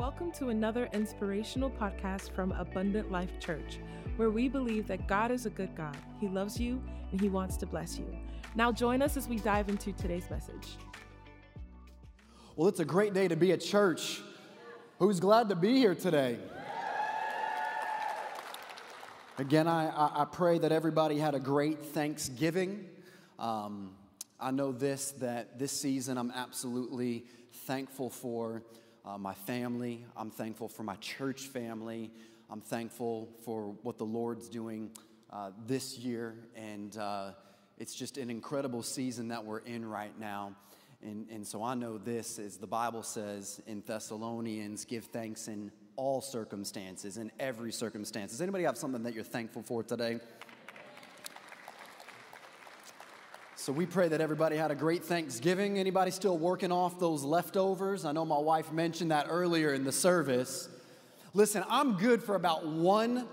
Welcome to another inspirational podcast from Abundant Life Church, where we believe that God is a good God. He loves you and He wants to bless you. Now, join us as we dive into today's message. Well, it's a great day to be at church. Who's glad to be here today? Again, I, I, pray that everybody had a great Thanksgiving. Um, I know this, that this season I'm absolutely thankful for uh, my family. I'm thankful for my church family. I'm thankful for what the Lord's doing uh, this year. And uh, it's just an incredible season that we're in right now. And, and so I know this, as the Bible says in Thessalonians, give thanks in all circumstances, in every circumstance. Does anybody have something that you're thankful for today? So we pray that everybody had a great Thanksgiving. Anybody still working off those leftovers? I know my wife mentioned that earlier in the service. Listen, I'm good for about one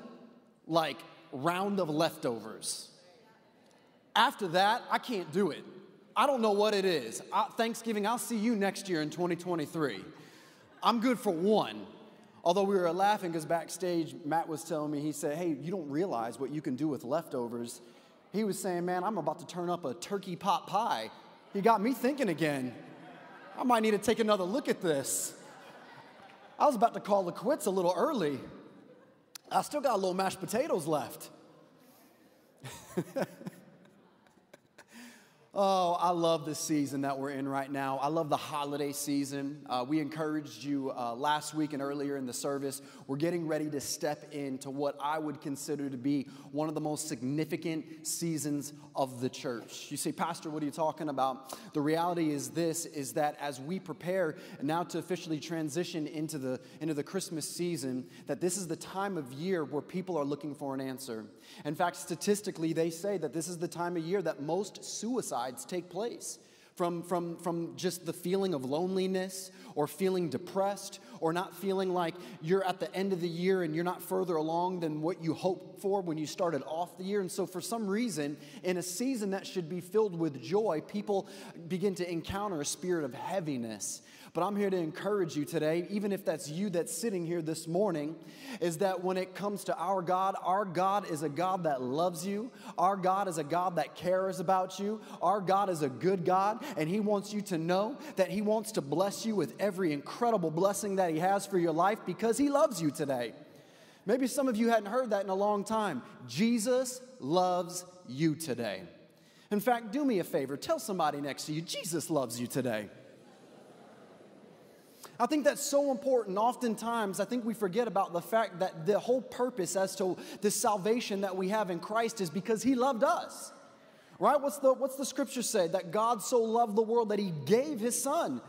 like round of leftovers. After that, I can't do it. I don't know what it is. I, Thanksgiving, I'll see you next year in 2023. I'm good for one. Although we were laughing because backstage, Matt was telling me, he said, Hey, you don't realize what you can do with leftovers he was saying, Man, I'm about to turn up a turkey pot pie. He got me thinking again. I might need to take another look at this. I was about to call it quits a little early. I still got a little mashed potatoes left. Oh, I love this season that we're in right now. I love the holiday season. Uh, we encouraged you uh, last week and earlier in the service. We're getting ready to step into what I would consider to be one of the most significant seasons of the church. You say, Pastor, what are you talking about? The reality is this: is that as we prepare now to officially transition into the into the Christmas season, that this is the time of year where people are looking for an answer. In fact, statistically, they say that this is the time of year that most suicides suicides take place from, from, from just the feeling of loneliness or feeling depressed or not feeling like you're at the end of the year and you're not further along than what you hoped for when you started off the year. And so, for some reason, in a season that should be filled with joy, people begin to encounter a spirit of heaviness. But I'm here to encourage you today, even if that's you that's sitting here this morning, is that when it comes to our God, our God is a God that loves you. Our God is a God that cares about you. Our God is a good God, and He wants you to know that He wants to bless you with every incredible blessing that He has for your life because He loves you today. Maybe some of you hadn't heard that in a long time. Jesus loves you today. In fact, do me a favor, tell somebody next to you, Jesus loves you today. I think that's so important. Oftentimes, I think we forget about the fact that the whole purpose as to the salvation that we have in Christ is because He loved us. Right? What's the, what's the scripture say? That God so loved the world that He gave His Son.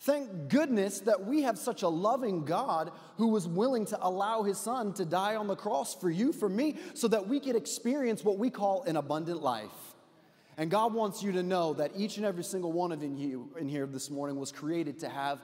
Thank goodness that we have such a loving God who was willing to allow his son to die on the cross for you, for me, so that we could experience what we call an abundant life. And God wants you to know that each and every single one of you in here this morning was created to have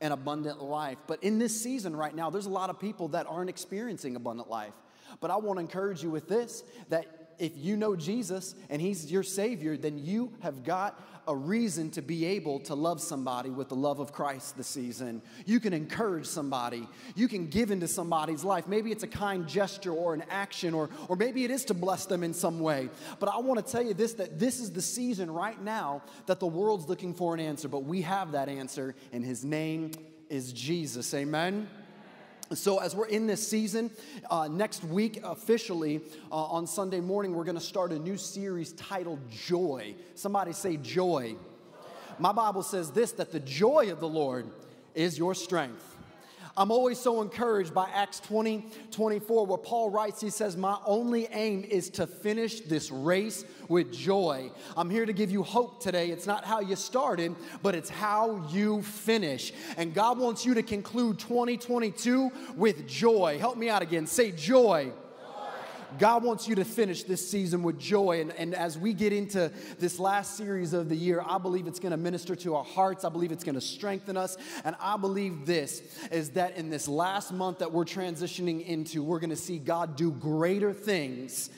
an abundant life. But in this season right now, there's a lot of people that aren't experiencing abundant life. But I want to encourage you with this that if you know Jesus and He's your Savior, then you have got a reason to be able to love somebody with the love of Christ this season. You can encourage somebody. You can give into somebody's life. Maybe it's a kind gesture or an action, or, or maybe it is to bless them in some way. But I want to tell you this that this is the season right now that the world's looking for an answer, but we have that answer, and His name is Jesus. Amen. So, as we're in this season, uh, next week officially uh, on Sunday morning, we're going to start a new series titled Joy. Somebody say joy. My Bible says this that the joy of the Lord is your strength. I'm always so encouraged by Acts 20, 24, where Paul writes, he says, My only aim is to finish this race with joy. I'm here to give you hope today. It's not how you started, but it's how you finish. And God wants you to conclude 2022 with joy. Help me out again. Say joy. God wants you to finish this season with joy. And, and as we get into this last series of the year, I believe it's going to minister to our hearts. I believe it's going to strengthen us. And I believe this is that in this last month that we're transitioning into, we're going to see God do greater things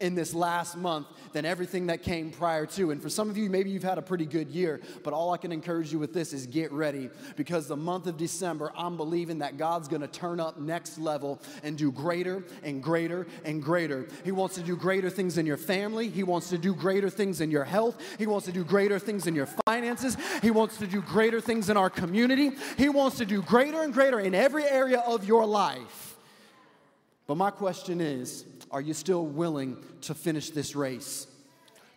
in this last month than everything that came prior to. And for some of you, maybe you've had a pretty good year, but all I can encourage you with this is get ready because the month of December, I'm believing that God's gonna turn up next level and do greater and greater and greater. He wants to do greater things in your family, He wants to do greater things in your health, He wants to do greater things in your finances, He wants to do greater things in our community, He wants to do greater and greater in every area of your life. But my question is, are you still willing to finish this race?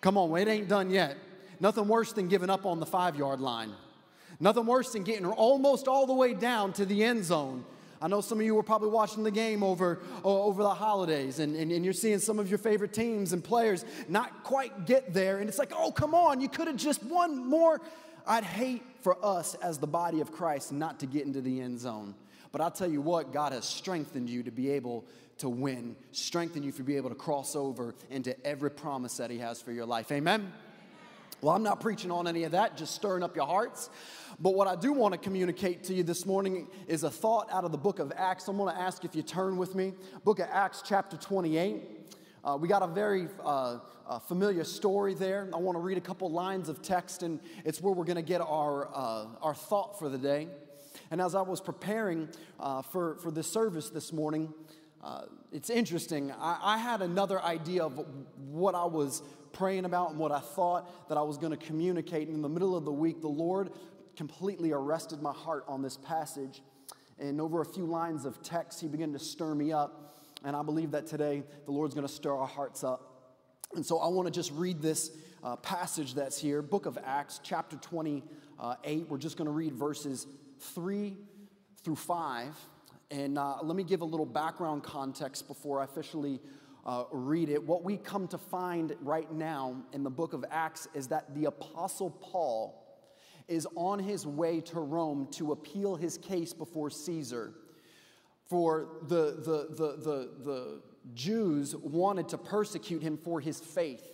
Come on, it ain't done yet. Nothing worse than giving up on the five yard line. Nothing worse than getting almost all the way down to the end zone. I know some of you were probably watching the game over, over the holidays, and, and, and you're seeing some of your favorite teams and players not quite get there. And it's like, oh, come on, you could have just one more. I'd hate for us as the body of Christ not to get into the end zone. But I'll tell you what, God has strengthened you to be able to win, strengthen you to be able to cross over into every promise that He has for your life. Amen? Well, I'm not preaching on any of that, just stirring up your hearts. But what I do want to communicate to you this morning is a thought out of the book of Acts. I'm going to ask if you turn with me. Book of Acts, chapter 28. Uh, we got a very uh, uh, familiar story there. I want to read a couple lines of text, and it's where we're going to get our, uh, our thought for the day. And as I was preparing uh, for, for this service this morning, uh, it's interesting. I, I, had another idea of what I was praying about and what I thought that I was going to communicate. And in the middle of the week, the Lord completely arrested my heart on this passage. And over a few lines of text, He began to stir me up. And I believe that today the Lord's going to stir our hearts up. And so I want to just read this uh, passage that's here, book of Acts, chapter 28. We're just going to read verses 3 through 5. And uh, let me give a little background context before I officially uh, read it. What we come to find right now in the book of Acts is that the Apostle Paul is on his way to Rome to appeal his case before Caesar. For the, the, the, the, the Jews wanted to persecute him for his faith.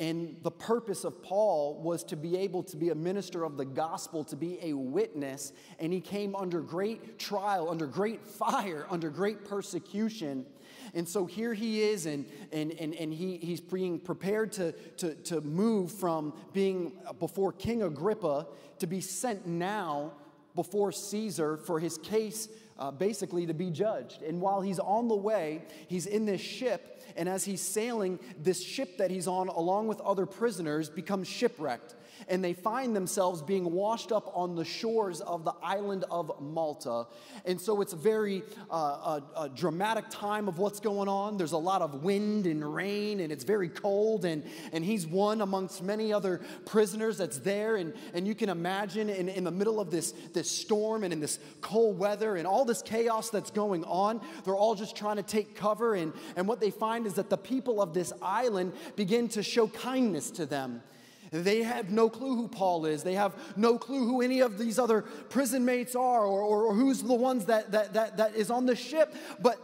And the purpose of Paul was to be able to be a minister of the gospel, to be a witness. And he came under great trial, under great fire, under great persecution. And so here he is, and, and, and, and he, he's being prepared to, to, to move from being before King Agrippa to be sent now before Caesar for his case uh, basically to be judged. And while he's on the way, he's in this ship and as he's sailing, this ship that he's on, along with other prisoners, becomes shipwrecked. And they find themselves being washed up on the shores of the island of Malta. And so it's a very uh, a, a dramatic time of what's going on. There's a lot of wind and rain, and it's very cold. And, and he's one amongst many other prisoners that's there. And, and you can imagine in, in the middle of this, this storm and in this cold weather and all this chaos that's going on, they're all just trying to take cover. And, and what they find is that the people of this island begin to show kindness to them. They have no clue who Paul is. They have no clue who any of these other prison mates are or, or, or who's the ones that, that, that, that is on the ship. But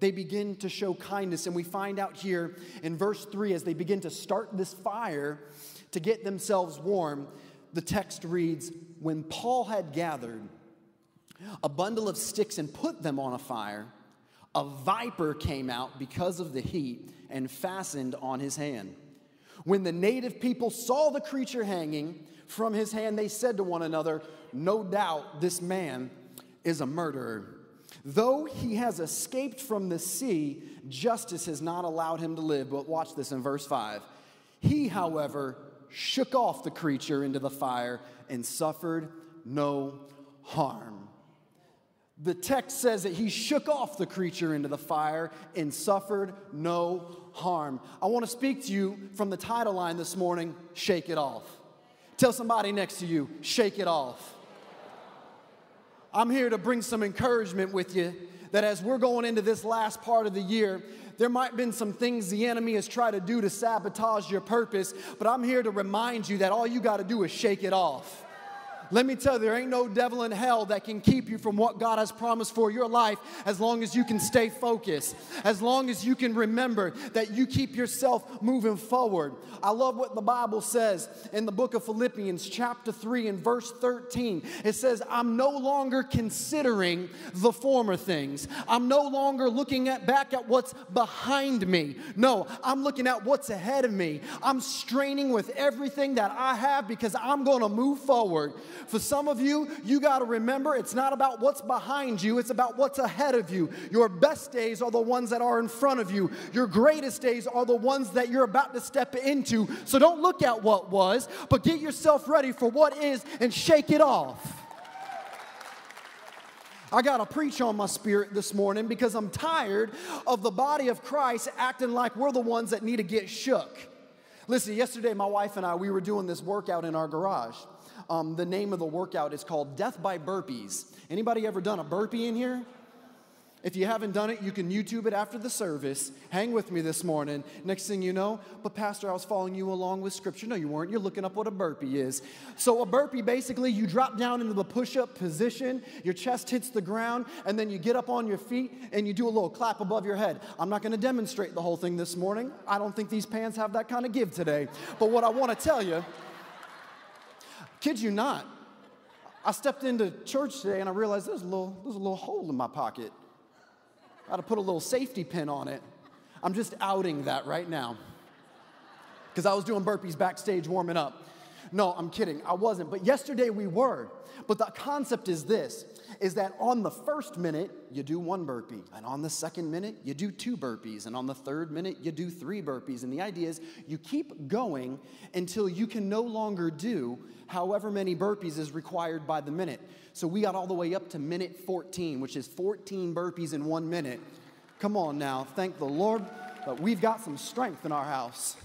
they begin to show kindness. And we find out here in verse 3 as they begin to start this fire to get themselves warm, the text reads When Paul had gathered a bundle of sticks and put them on a fire, a viper came out because of the heat and fastened on his hand. When the native people saw the creature hanging from his hand, they said to one another, No doubt this man is a murderer. Though he has escaped from the sea, justice has not allowed him to live. But watch this in verse 5. He, however, shook off the creature into the fire and suffered no harm. The text says that he shook off the creature into the fire and suffered no harm. I want to speak to you from the title line this morning Shake It Off. Tell somebody next to you, Shake It Off. I'm here to bring some encouragement with you that as we're going into this last part of the year, there might have been some things the enemy has tried to do to sabotage your purpose, but I'm here to remind you that all you got to do is shake it off. Let me tell you, there ain't no devil in hell that can keep you from what God has promised for your life as long as you can stay focused, as long as you can remember that you keep yourself moving forward. I love what the Bible says in the book of Philippians, chapter 3, and verse 13. It says, I'm no longer considering the former things, I'm no longer looking at back at what's behind me. No, I'm looking at what's ahead of me. I'm straining with everything that I have because I'm going to move forward. For some of you, you got to remember it's not about what's behind you, it's about what's ahead of you. Your best days are the ones that are in front of you, your greatest days are the ones that you're about to step into. So don't look at what was, but get yourself ready for what is and shake it off. I got to preach on my spirit this morning because I'm tired of the body of Christ acting like we're the ones that need to get shook. Listen, yesterday my wife and I, we were doing this workout in our garage. Um, the name of the workout is called Death by Burpees. Anybody ever done a burpee in here? If you haven't done it, you can YouTube it after the service. Hang with me this morning. Next thing you know, but Pastor, I was following you along with scripture. No, you weren't. You're looking up what a burpee is. So, a burpee basically, you drop down into the push up position, your chest hits the ground, and then you get up on your feet and you do a little clap above your head. I'm not going to demonstrate the whole thing this morning. I don't think these pants have that kind of give today. But what I want to tell you, Kid you not. I stepped into church today and I realized there's a little, there's a little hole in my pocket. I had to put a little safety pin on it. I'm just outing that right now. Because I was doing burpees backstage warming up. No, I'm kidding. I wasn't. But yesterday we were. But the concept is this is that on the first minute, you do one burpee. And on the second minute, you do two burpees. And on the third minute, you do three burpees. And the idea is you keep going until you can no longer do however many burpees is required by the minute. So we got all the way up to minute 14, which is 14 burpees in one minute. Come on now, thank the Lord, but we've got some strength in our house.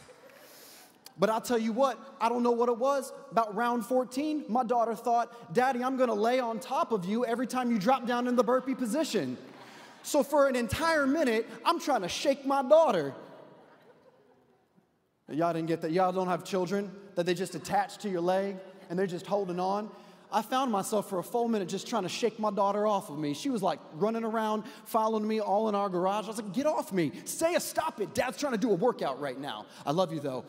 But I'll tell you what, I don't know what it was. About round 14, my daughter thought, Daddy, I'm gonna lay on top of you every time you drop down in the burpee position. So for an entire minute, I'm trying to shake my daughter. Y'all didn't get that. Y'all don't have children that they just attach to your leg and they're just holding on. I found myself for a full minute just trying to shake my daughter off of me. She was like running around, following me all in our garage. I was like, get off me. Say a stop it. Dad's trying to do a workout right now. I love you though.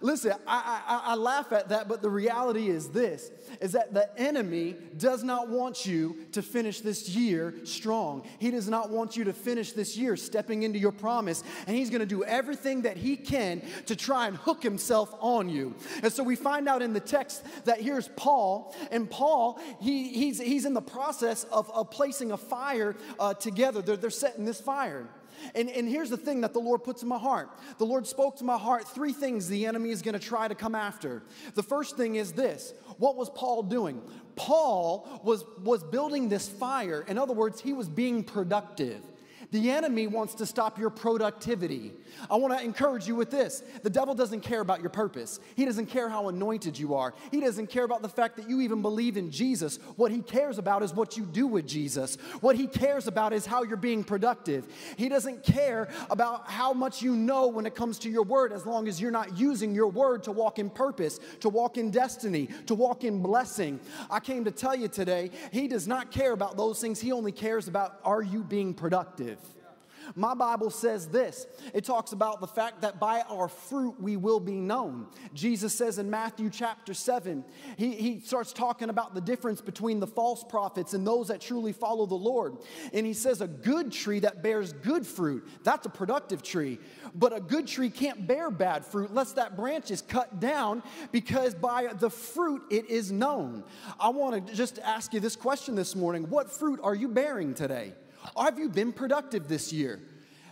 Listen, I, I, I, laugh at that, but the reality is this is that the enemy does not want you to finish this year strong. He does not want you to finish this year stepping into your promise, and he's going to do everything that he can to try and hook himself on you. And so we find out in the text that here's Paul, and Paul, he, he's, he's in the process of, of placing a fire uh, together. They're, they're setting this fire. And, and here's the thing that the Lord puts in my heart the Lord spoke to my heart three things the enemy is going to try to come after. The first thing is this what was Paul doing? Paul was, was building this fire. In other words, he was being productive. The enemy wants to stop your productivity. I want to encourage you with this. The devil doesn't care about your purpose. He doesn't care how anointed you are. He doesn't care about the fact that you even believe in Jesus. What he cares about is what you do with Jesus. What he cares about is how you're being productive. He doesn't care about how much you know when it comes to your word as long as you're not using your word to walk in purpose, to walk in destiny, to walk in blessing. I came to tell you today, he does not care about those things. He only cares about are you being productive? My Bible says this it talks about the fact that by our fruit we will be known. Jesus says in Matthew chapter 7, he, he starts talking about the difference between the false prophets and those that truly follow the Lord. And he says, A good tree that bears good fruit, that's a productive tree. But a good tree can't bear bad fruit unless that branch is cut down because by the fruit it is known. I want to just ask you this question this morning What fruit are you bearing today? Have you been productive this year?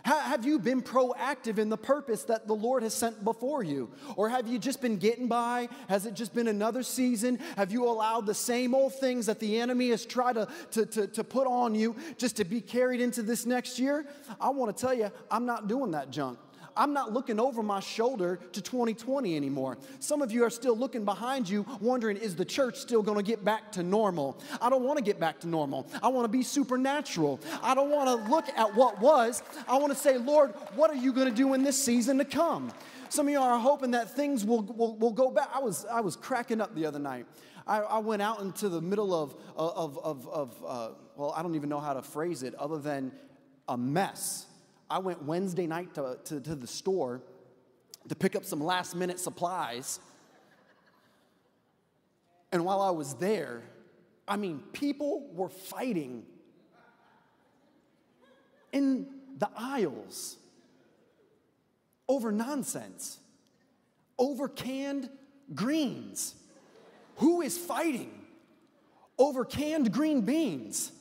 Have you been proactive in the purpose that the Lord has sent before you? Or have you just been getting by? Has it just been another season? Have you allowed the same old things that the enemy has tried to, to, to, to put on you just to be carried into this next year? I want to tell you, I'm not doing that junk. I'm not looking over my shoulder to 2020 anymore. Some of you are still looking behind you, wondering, is the church still going to get back to normal? I don't want to get back to normal. I want to be supernatural. I don't want to look at what was. I want to say, Lord, what are you going to do in this season to come? Some of you are hoping that things will, will, will go back. I was, I was cracking up the other night. I, I went out into the middle of, of, of, of uh, well, I don't even know how to phrase it other than a mess. I went Wednesday night to, to, to the store to pick up some last minute supplies. And while I was there, I mean, people were fighting in the aisles over nonsense, over canned greens. Who is fighting over canned green beans?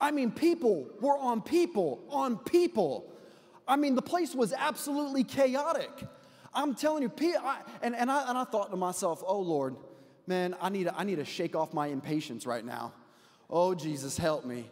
I mean, people were on people, on people. I mean, the place was absolutely chaotic. I'm telling you, and, and, I, and I thought to myself, oh Lord, man, I need, I need to shake off my impatience right now. Oh, Jesus, help me.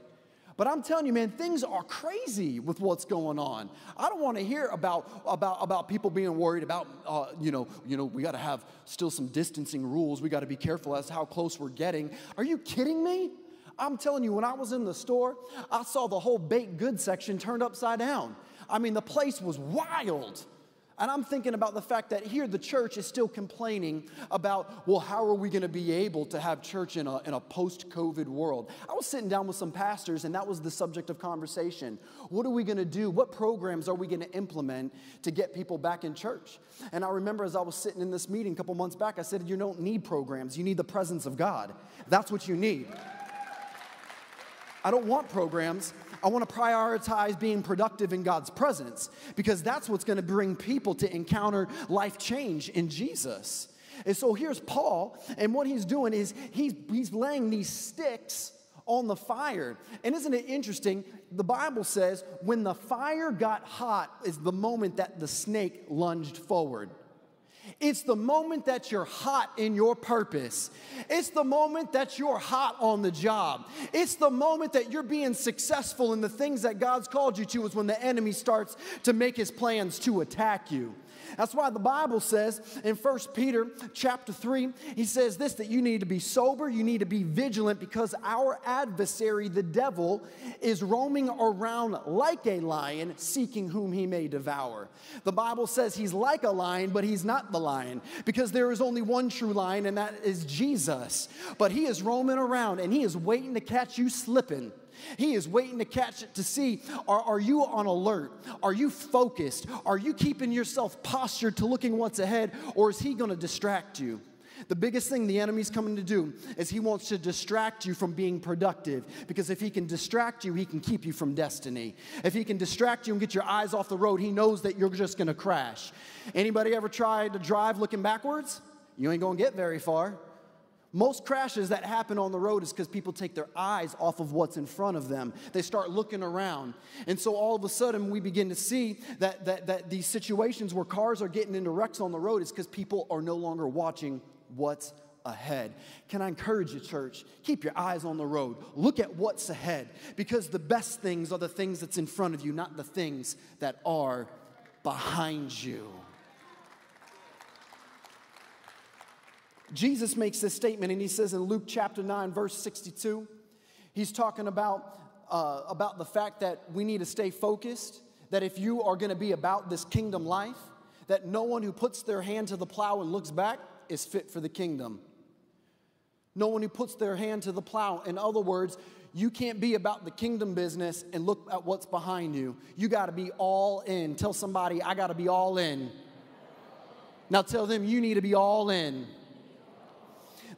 But I'm telling you, man, things are crazy with what's going on. I don't want to hear about, about, about people being worried about, uh, you know, you know, we got to have still some distancing rules. We got to be careful as to how close we're getting. Are you kidding me? I'm telling you, when I was in the store, I saw the whole baked goods section turned upside down. I mean, the place was wild. And I'm thinking about the fact that here the church is still complaining about, well, how are we going to be able to have church in a, in a post COVID world? I was sitting down with some pastors, and that was the subject of conversation. What are we going to do? What programs are we going to implement to get people back in church? And I remember as I was sitting in this meeting a couple months back, I said, You don't need programs, you need the presence of God. That's what you need. I don't want programs. I want to prioritize being productive in God's presence because that's what's going to bring people to encounter life change in Jesus. And so here's Paul, and what he's doing is he's, he's laying these sticks on the fire. And isn't it interesting? The Bible says when the fire got hot is the moment that the snake lunged forward. It's the moment that you're hot in your purpose. It's the moment that you're hot on the job. It's the moment that you're being successful in the things that God's called you to, is when the enemy starts to make his plans to attack you. That's why the Bible says in 1 Peter chapter 3, he says this that you need to be sober, you need to be vigilant because our adversary, the devil, is roaming around like a lion, seeking whom he may devour. The Bible says he's like a lion, but he's not the lion because there is only one true lion, and that is Jesus. But he is roaming around and he is waiting to catch you slipping. He is waiting to catch it to see are, are you on alert? Are you focused? Are you keeping yourself postured to looking what's ahead, or is he going to distract you? The biggest thing the enemy's coming to do is he wants to distract you from being productive. Because if he can distract you, he can keep you from destiny. If he can distract you and get your eyes off the road, he knows that you're just gonna crash. Anybody ever tried to drive looking backwards? You ain't gonna get very far. Most crashes that happen on the road is because people take their eyes off of what's in front of them. They start looking around. And so all of a sudden, we begin to see that, that, that these situations where cars are getting into wrecks on the road is because people are no longer watching what's ahead. Can I encourage you, church? Keep your eyes on the road. Look at what's ahead because the best things are the things that's in front of you, not the things that are behind you. Jesus makes this statement, and he says in Luke chapter 9, verse 62, he's talking about, uh, about the fact that we need to stay focused, that if you are going to be about this kingdom life, that no one who puts their hand to the plow and looks back is fit for the kingdom. No one who puts their hand to the plow, in other words, you can't be about the kingdom business and look at what's behind you. You got to be all in. Tell somebody, I got to be all in. Now tell them, you need to be all in.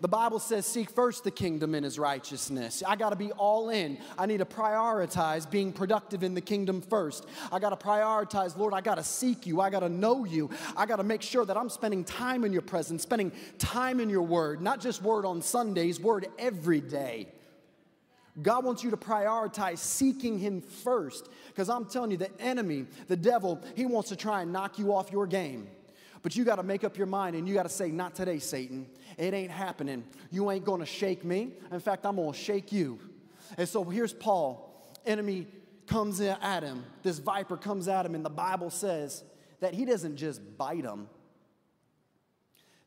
The Bible says, seek first the kingdom and his righteousness. I got to be all in. I need to prioritize being productive in the kingdom first. I got to prioritize, Lord, I got to seek you. I got to know you. I got to make sure that I'm spending time in your presence, spending time in your word, not just word on Sundays, word every day. God wants you to prioritize seeking Him first. Because I'm telling you, the enemy, the devil, he wants to try and knock you off your game. But you got to make up your mind and you got to say, Not today, Satan. It ain't happening. You ain't going to shake me. In fact, I'm going to shake you. And so here's Paul. Enemy comes at him. This viper comes at him, and the Bible says that he doesn't just bite him.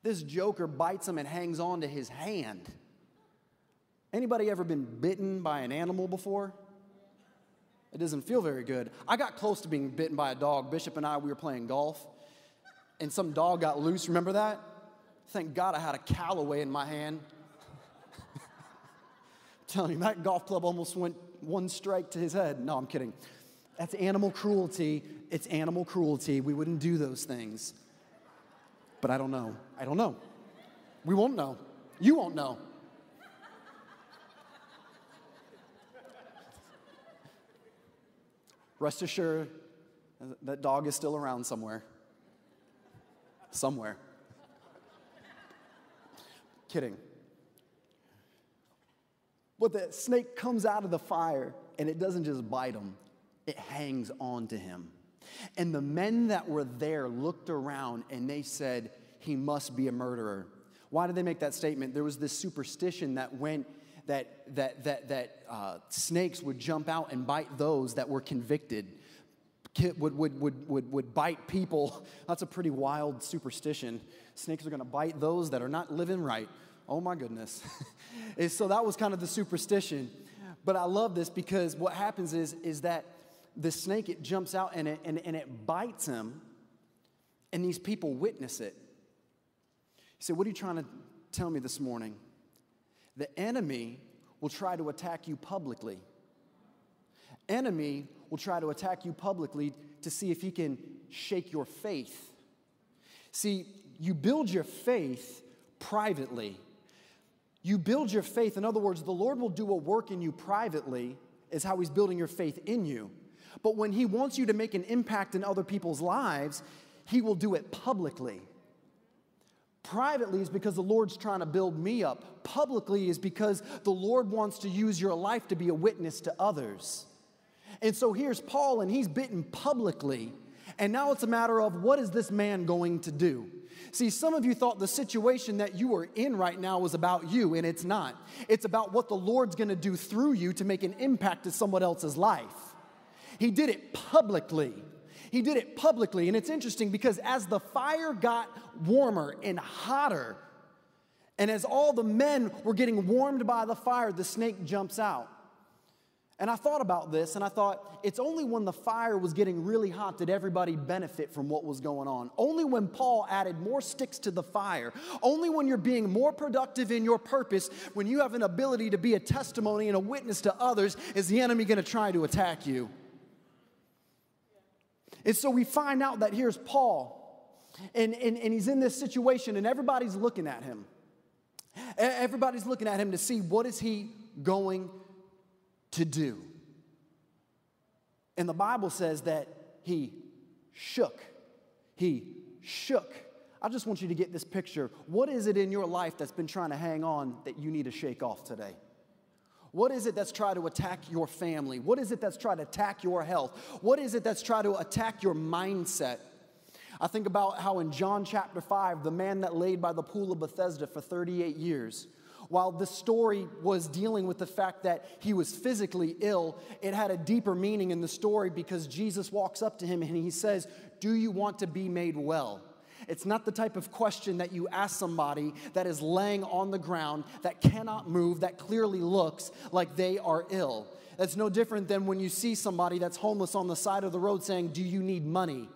This joker bites him and hangs on to his hand. Anybody ever been bitten by an animal before? It doesn't feel very good. I got close to being bitten by a dog. Bishop and I, we were playing golf, and some dog got loose. Remember that? Thank God I had a Callaway in my hand. I'm telling you, that golf club almost went one strike to his head. No, I'm kidding. That's animal cruelty. It's animal cruelty. We wouldn't do those things. But I don't know. I don't know. We won't know. You won't know. Rest assured, that dog is still around somewhere. Somewhere. Kidding. But the snake comes out of the fire and it doesn't just bite him, it hangs on to him. And the men that were there looked around and they said, He must be a murderer. Why did they make that statement? There was this superstition that went that, that, that, that uh, snakes would jump out and bite those that were convicted, would, would, would, would, would bite people. That's a pretty wild superstition. Snakes are going to bite those that are not living right. Oh my goodness. so that was kind of the superstition. But I love this because what happens is, is that the snake, it jumps out and it, and, and it bites him, and these people witness it. You say, What are you trying to tell me this morning? The enemy will try to attack you publicly. Enemy will try to attack you publicly to see if he can shake your faith. See, you build your faith privately. You build your faith. In other words, the Lord will do a work in you privately, is how He's building your faith in you. But when He wants you to make an impact in other people's lives, He will do it publicly. Privately is because the Lord's trying to build me up. Publicly is because the Lord wants to use your life to be a witness to others. And so here's Paul, and he's bitten publicly. And now it's a matter of what is this man going to do? See, some of you thought the situation that you are in right now was about you, and it's not. It's about what the Lord's gonna do through you to make an impact to someone else's life. He did it publicly. He did it publicly. And it's interesting because as the fire got warmer and hotter, and as all the men were getting warmed by the fire, the snake jumps out. And I thought about this and I thought, it's only when the fire was getting really hot did everybody benefit from what was going on. Only when Paul added more sticks to the fire, only when you're being more productive in your purpose, when you have an ability to be a testimony and a witness to others, is the enemy going to try to attack you. And so we find out that here's Paul, and, and, and he's in this situation, and everybody's looking at him. Everybody's looking at him to see what is he going to do. And the Bible says that he shook. He shook. I just want you to get this picture. What is it in your life that's been trying to hang on that you need to shake off today? What is it that's trying to attack your family? What is it that's trying to attack your health? What is it that's trying to attack your mindset? I think about how in John chapter 5, the man that laid by the pool of Bethesda for 38 years, while the story was dealing with the fact that he was physically ill, it had a deeper meaning in the story because Jesus walks up to him and he says, Do you want to be made well? It's not the type of question that you ask somebody that is laying on the ground, that cannot move, that clearly looks like they are ill. That's no different than when you see somebody that's homeless on the side of the road saying, Do you need money?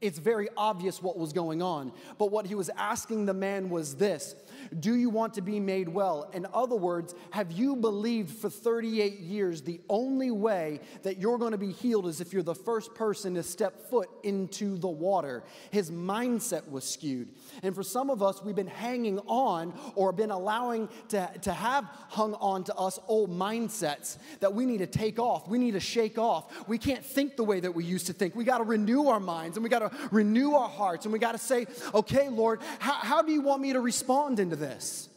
It's very obvious what was going on. But what he was asking the man was this do you want to be made well? In other words, have you believed for 38 years the only way that you're going to be healed is if you're the first person to step foot into the water? His mindset was skewed. And for some of us, we've been hanging on or been allowing to, to have hung on to us old mindsets that we need to take off. We need to shake off. We can't think the way that we used to think. We got to renew our minds and we got to renew our hearts and we got to say, okay, Lord, how, how do you want me to respond into this.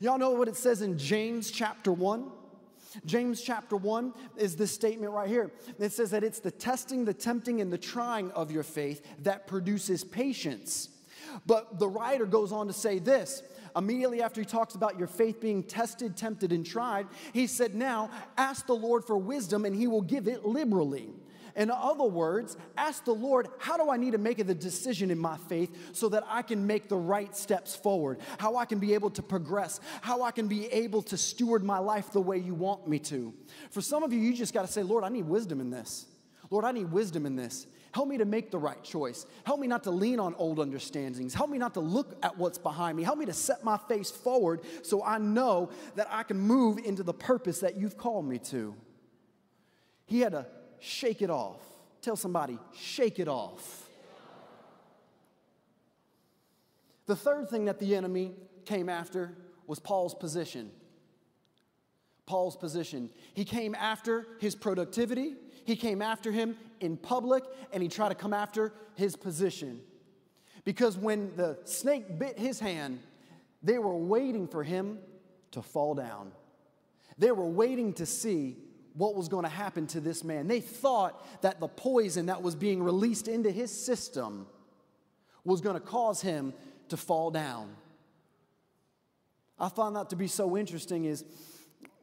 Y'all know what it says in James chapter 1? James chapter 1 is this statement right here. It says that it's the testing, the tempting, and the trying of your faith that produces patience. But the writer goes on to say this immediately after he talks about your faith being tested, tempted, and tried, he said, Now ask the Lord for wisdom, and he will give it liberally. In other words, ask the Lord, how do I need to make a decision in my faith so that I can make the right steps forward? How I can be able to progress? How I can be able to steward my life the way you want me to? For some of you, you just got to say, Lord, I need wisdom in this. Lord, I need wisdom in this. Help me to make the right choice. Help me not to lean on old understandings. Help me not to look at what's behind me. Help me to set my face forward so I know that I can move into the purpose that you've called me to. He had to shake it off. Tell somebody, shake it off. The third thing that the enemy came after was Paul's position. Paul's position. He came after his productivity, he came after him in public, and he tried to come after his position. Because when the snake bit his hand, they were waiting for him to fall down. They were waiting to see what was going to happen to this man. They thought that the poison that was being released into his system was going to cause him to fall down. I find that to be so interesting is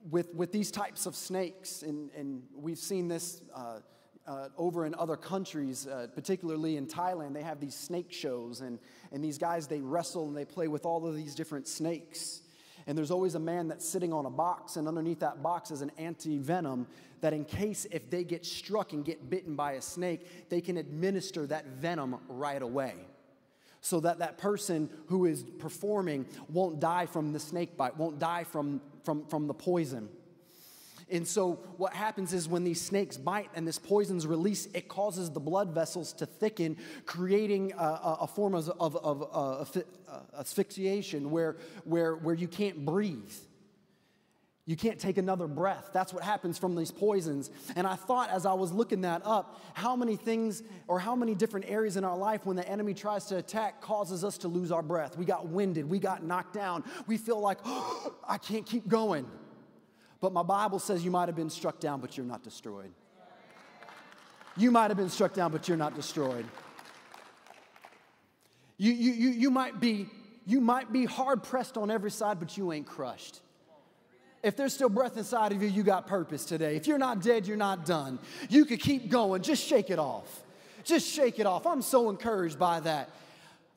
with, with these types of snakes, and, and we've seen this uh, uh, over in other countries, uh, particularly in Thailand, they have these snake shows, and, and these guys, they wrestle and they play with all of these different snakes. And there's always a man that's sitting on a box, and underneath that box is an anti venom that, in case if they get struck and get bitten by a snake, they can administer that venom right away. So that that person who is performing won't die from the snake bite, won't die from, from, from the poison. And so, what happens is when these snakes bite and this poison's released, it causes the blood vessels to thicken, creating a, a, form of, of, of uh, uh, asphyxiation where, where, where you can't breathe. You can't take another breath. That's what happens from these poisons. And I thought as I was looking that up, how many things or how many different areas in our life when the enemy tries to attack causes us to lose our breath. We got winded, we got knocked down, we feel like, oh, I can't keep going. But my Bible says you might have been struck down, but you're not destroyed. You might have been struck down, but you're not destroyed. You, you, you, you, might be, you might be hard pressed on every side, but you ain't crushed. If there's still breath inside of you, you got purpose today. If you're not dead, you're not done. You could keep going. Just shake it off. Just shake it off. I'm so encouraged by that.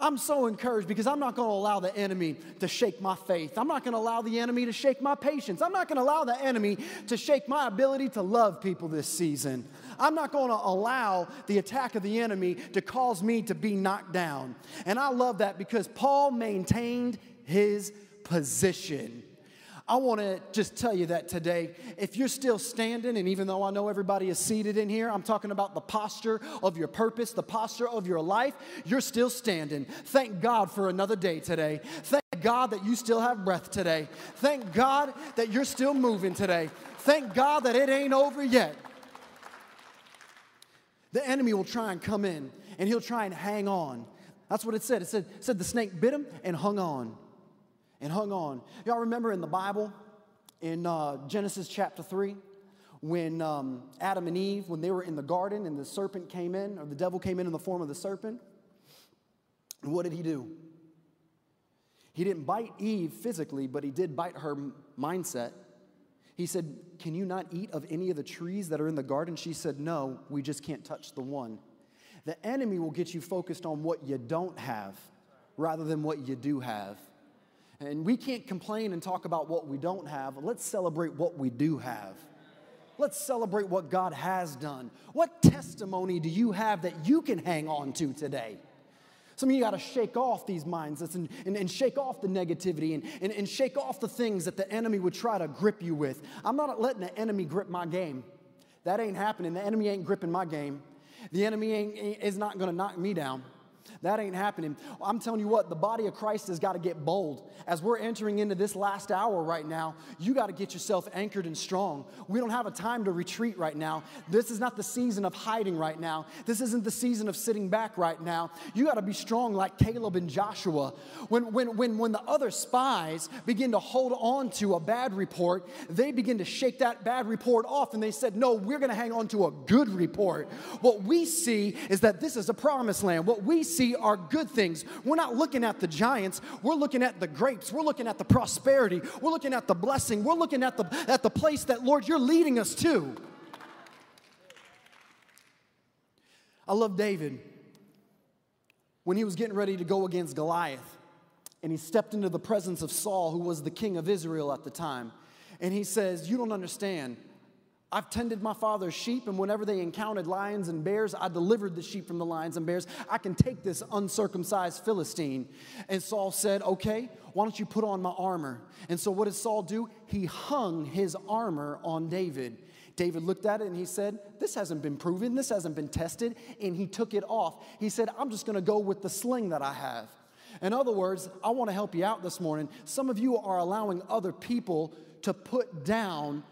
I'm so encouraged because I'm not going to allow the enemy to shake my faith. I'm not going to allow the enemy to shake my patience. I'm not going to allow the enemy to shake my ability to love people this season. I'm not going to allow the attack of the enemy to cause me to be knocked down. And I love that because Paul maintained his position. I want to just tell you that today, if you're still standing, and even though I know everybody is seated in here, I'm talking about the posture of your purpose, the posture of your life, you're still standing. Thank God for another day today. Thank God that you still have breath today. Thank God that you're still moving today. Thank God that it ain't over yet. The enemy will try and come in and he'll try and hang on. That's what it said. It said, said the snake bit him and hung on and hung on. Y'all remember in the Bible, in uh, Genesis chapter 3, when um, Adam and Eve, when they were in the garden and the serpent came in, or the devil came in in the form of the serpent, what did he do? He didn't bite Eve physically, but he did bite her mindset. He said, Can you not eat of any of the trees that are in the garden? She said, No, we just can't touch the one. The enemy will get you focused on what you don't have rather than what you do have. And we can't complain and talk about what we don't have. Let's celebrate what we do have. Let's celebrate what God has done. What testimony do you have that you can hang on to today? Some of you got to shake off these mindsets and, and, and, shake off the negativity and, and, and shake off the things that the enemy would try to grip you with. I'm not letting the enemy grip my game. That ain't happening. The enemy ain't gripping my game. The enemy ain't, is not going to knock me down. That ain't happening. I'm telling you what, the body of Christ has got to get bold. As we're entering into this last hour right now, you got to get yourself anchored and strong. We don't have a time to retreat right now. This is not the season of hiding right now. This isn't the season of sitting back right now. You got to be strong like Caleb and Joshua. When, when, when, when the other spies begin to hold on to a bad report, they begin to shake that bad report off and they said, No, we're going to hang on to a good report. What we see is that this is a promised land. What we see see are good things. We're not looking at the giants, we're looking at the grapes, we're looking at the prosperity, we're looking at the blessing, we're looking at the, at the place that, Lord, you're leading us to. I love David when he was getting ready to go against Goliath and he stepped into the presence of Saul, who was the king of Israel at the time. And he says, You don't understand. I've tended my father's sheep, and whenever they encountered lions and bears, I delivered the sheep from the lions and bears. I can take this uncircumcised Philistine. And Saul said, Okay, why don't you put on my armor? And so what did Saul do? He hung his armor on David. David looked at it and he said, This hasn't been proven, this hasn't been tested. And he took it off. He said, I'm just gonna go with the sling that I have. In other words, I wanna help you out this morning. Some of you are allowing other people to put down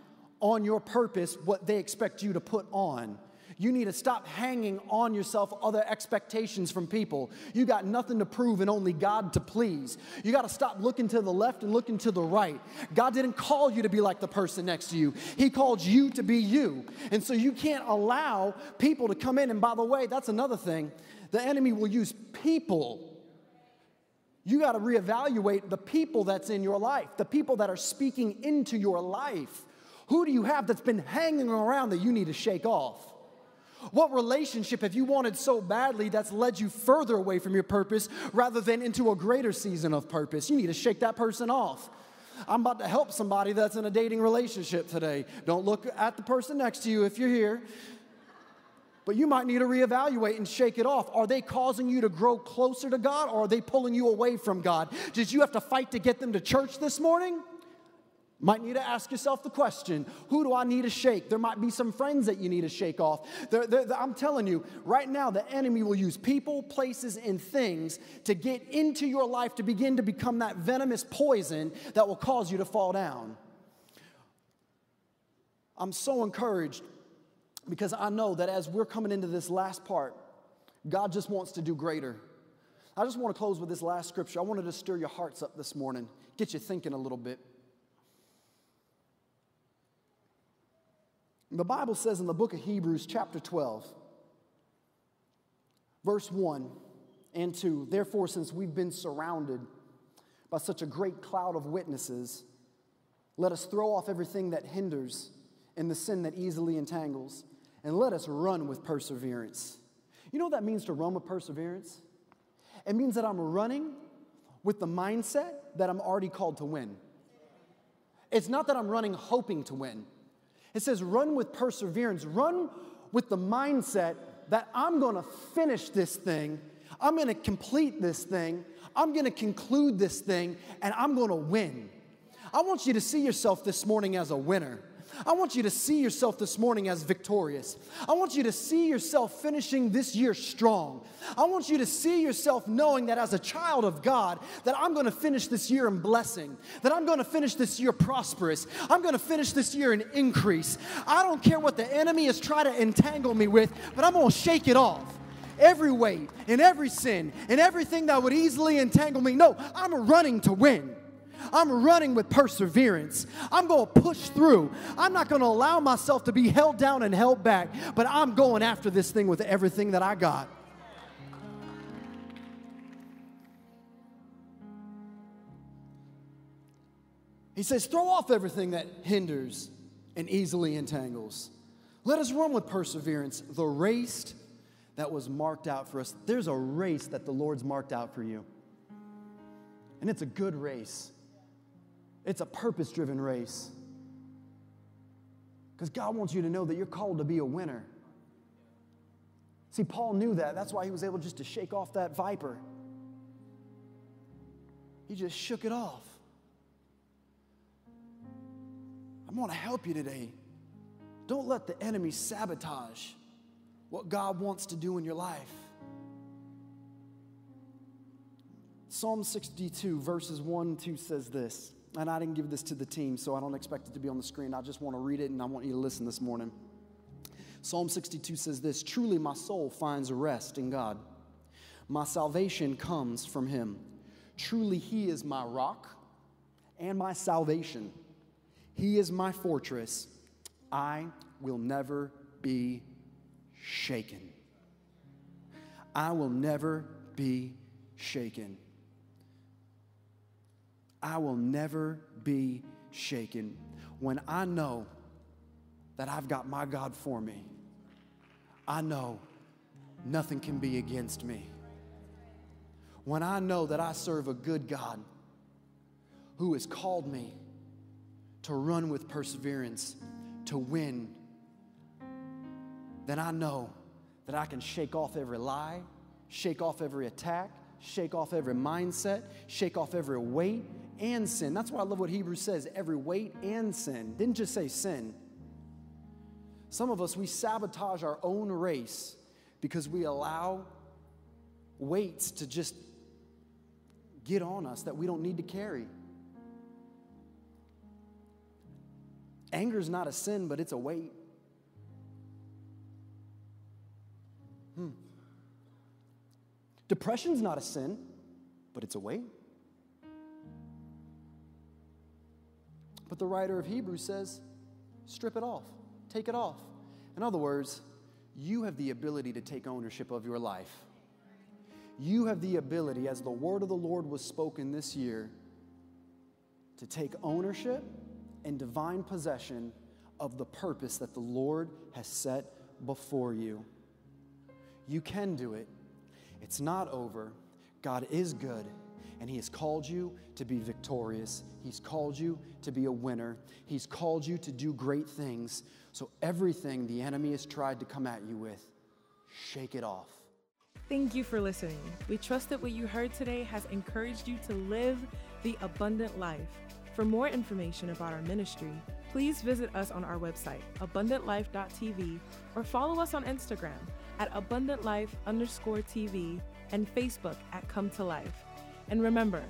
on your purpose what they expect you to put on. You need to stop hanging on yourself other expectations from people. You got nothing to prove and only God to please. You got to stop looking to the left and looking to the right. God didn't call you to be like the person next to you, He called you to be you. And so you can't allow people to come in. And by the way, that's another thing the enemy will use people. You got to reevaluate the people that's in your life, the people that are speaking into your life. Who do you have that's been hanging around that you need to shake off? What relationship have you wanted so badly that's led you further away from your purpose rather than into a greater season of purpose? You need to shake that person off. I'm about to help somebody that's in a dating relationship today. Don't look at the person next to you if you're here. But you might need to reevaluate and shake it off. Are they causing you to grow closer to God or are they pulling you away from God? Did you have to fight to get them to church this morning? Might need to ask yourself the question who do I need to shake? There might be some friends that you need to shake off. They're, they're, I'm telling you, right now, the enemy will use people, places, and things to get into your life to begin to become that venomous poison that will cause you to fall down. I'm so encouraged because I know that as we're coming into this last part, God just wants to do greater. I just want to close with this last scripture. I wanted to stir your hearts up this morning, get you thinking a little bit. The Bible says in the book of Hebrews, chapter 12, verse 1 and 2 Therefore, since we've been surrounded by such a great cloud of witnesses, let us throw off everything that hinders and the sin that easily entangles, and let us run with perseverance. You know what that means to run with perseverance? It means that I'm running with the mindset that I'm already called to win. It's not that I'm running hoping to win. It says, run with perseverance, run with the mindset that I'm gonna finish this thing, I'm gonna complete this thing, I'm gonna conclude this thing, and I'm gonna win. I want you to see yourself this morning as a winner. I want you to see yourself this morning as victorious. I want you to see yourself finishing this year strong. I want you to see yourself knowing that as a child of God, that I'm going to finish this year in blessing, that I'm going to finish this year prosperous. I'm going to finish this year in increase. I don't care what the enemy is trying to entangle me with, but I'm going to shake it off every weight and every sin and everything that would easily entangle me. No, I'm running to win. I'm running with perseverance. I'm going to push through. I'm not going to allow myself to be held down and held back, but I'm going after this thing with everything that I got. He says, throw off everything that hinders and easily entangles. Let us run with perseverance the race that was marked out for us. There's a race that the Lord's marked out for you, and it's a good race. It's a purpose driven race. Because God wants you to know that you're called to be a winner. See, Paul knew that. That's why he was able just to shake off that viper. He just shook it off. I want to help you today. Don't let the enemy sabotage what God wants to do in your life. Psalm 62, verses 1 and 2 says this and I didn't give this to the team, so I don't expect it to be on the screen. I just want to read it and I want you to listen this morning. Psalm 62 says this Truly, my soul finds rest in God. My salvation comes from Him. Truly, He is my rock and my salvation. He is my fortress. I will never be shaken. I will never be shaken. I will never be shaken when I know that I've got my God for me. I know nothing can be against me. When I know that I serve a good God who has called me to run with perseverance, to win, then I know that I can shake off every lie, shake off every attack, shake off every mindset, shake off every weight and sin. That's why I love what Hebrews says every weight and sin. Didn't just say sin. Some of us, we sabotage our own race because we allow weights to just get on us that we don't need to carry. Anger is not a sin, but it's a weight. Hmm. Depression's not a sin, but it's a weight. But the writer of Hebrews says, strip it off, take it off. In other words, you have the ability to take ownership of your life. You have the ability, as the word of the Lord was spoken this year, to take ownership and divine possession of the purpose that the Lord has set before you. You can do it. It's not over. God is good, and He has called you to be victorious. He's called you to be a winner. He's called you to do great things. So, everything the enemy has tried to come at you with, shake it off. Thank you for listening. We trust that what you heard today has encouraged you to live the abundant life. For more information about our ministry, please visit us on our website, abundantlife.tv, or follow us on Instagram at abundantlife underscore TV and Facebook at Come to Life. And remember,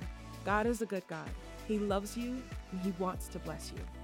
God is a good God. He loves you and He wants to bless you.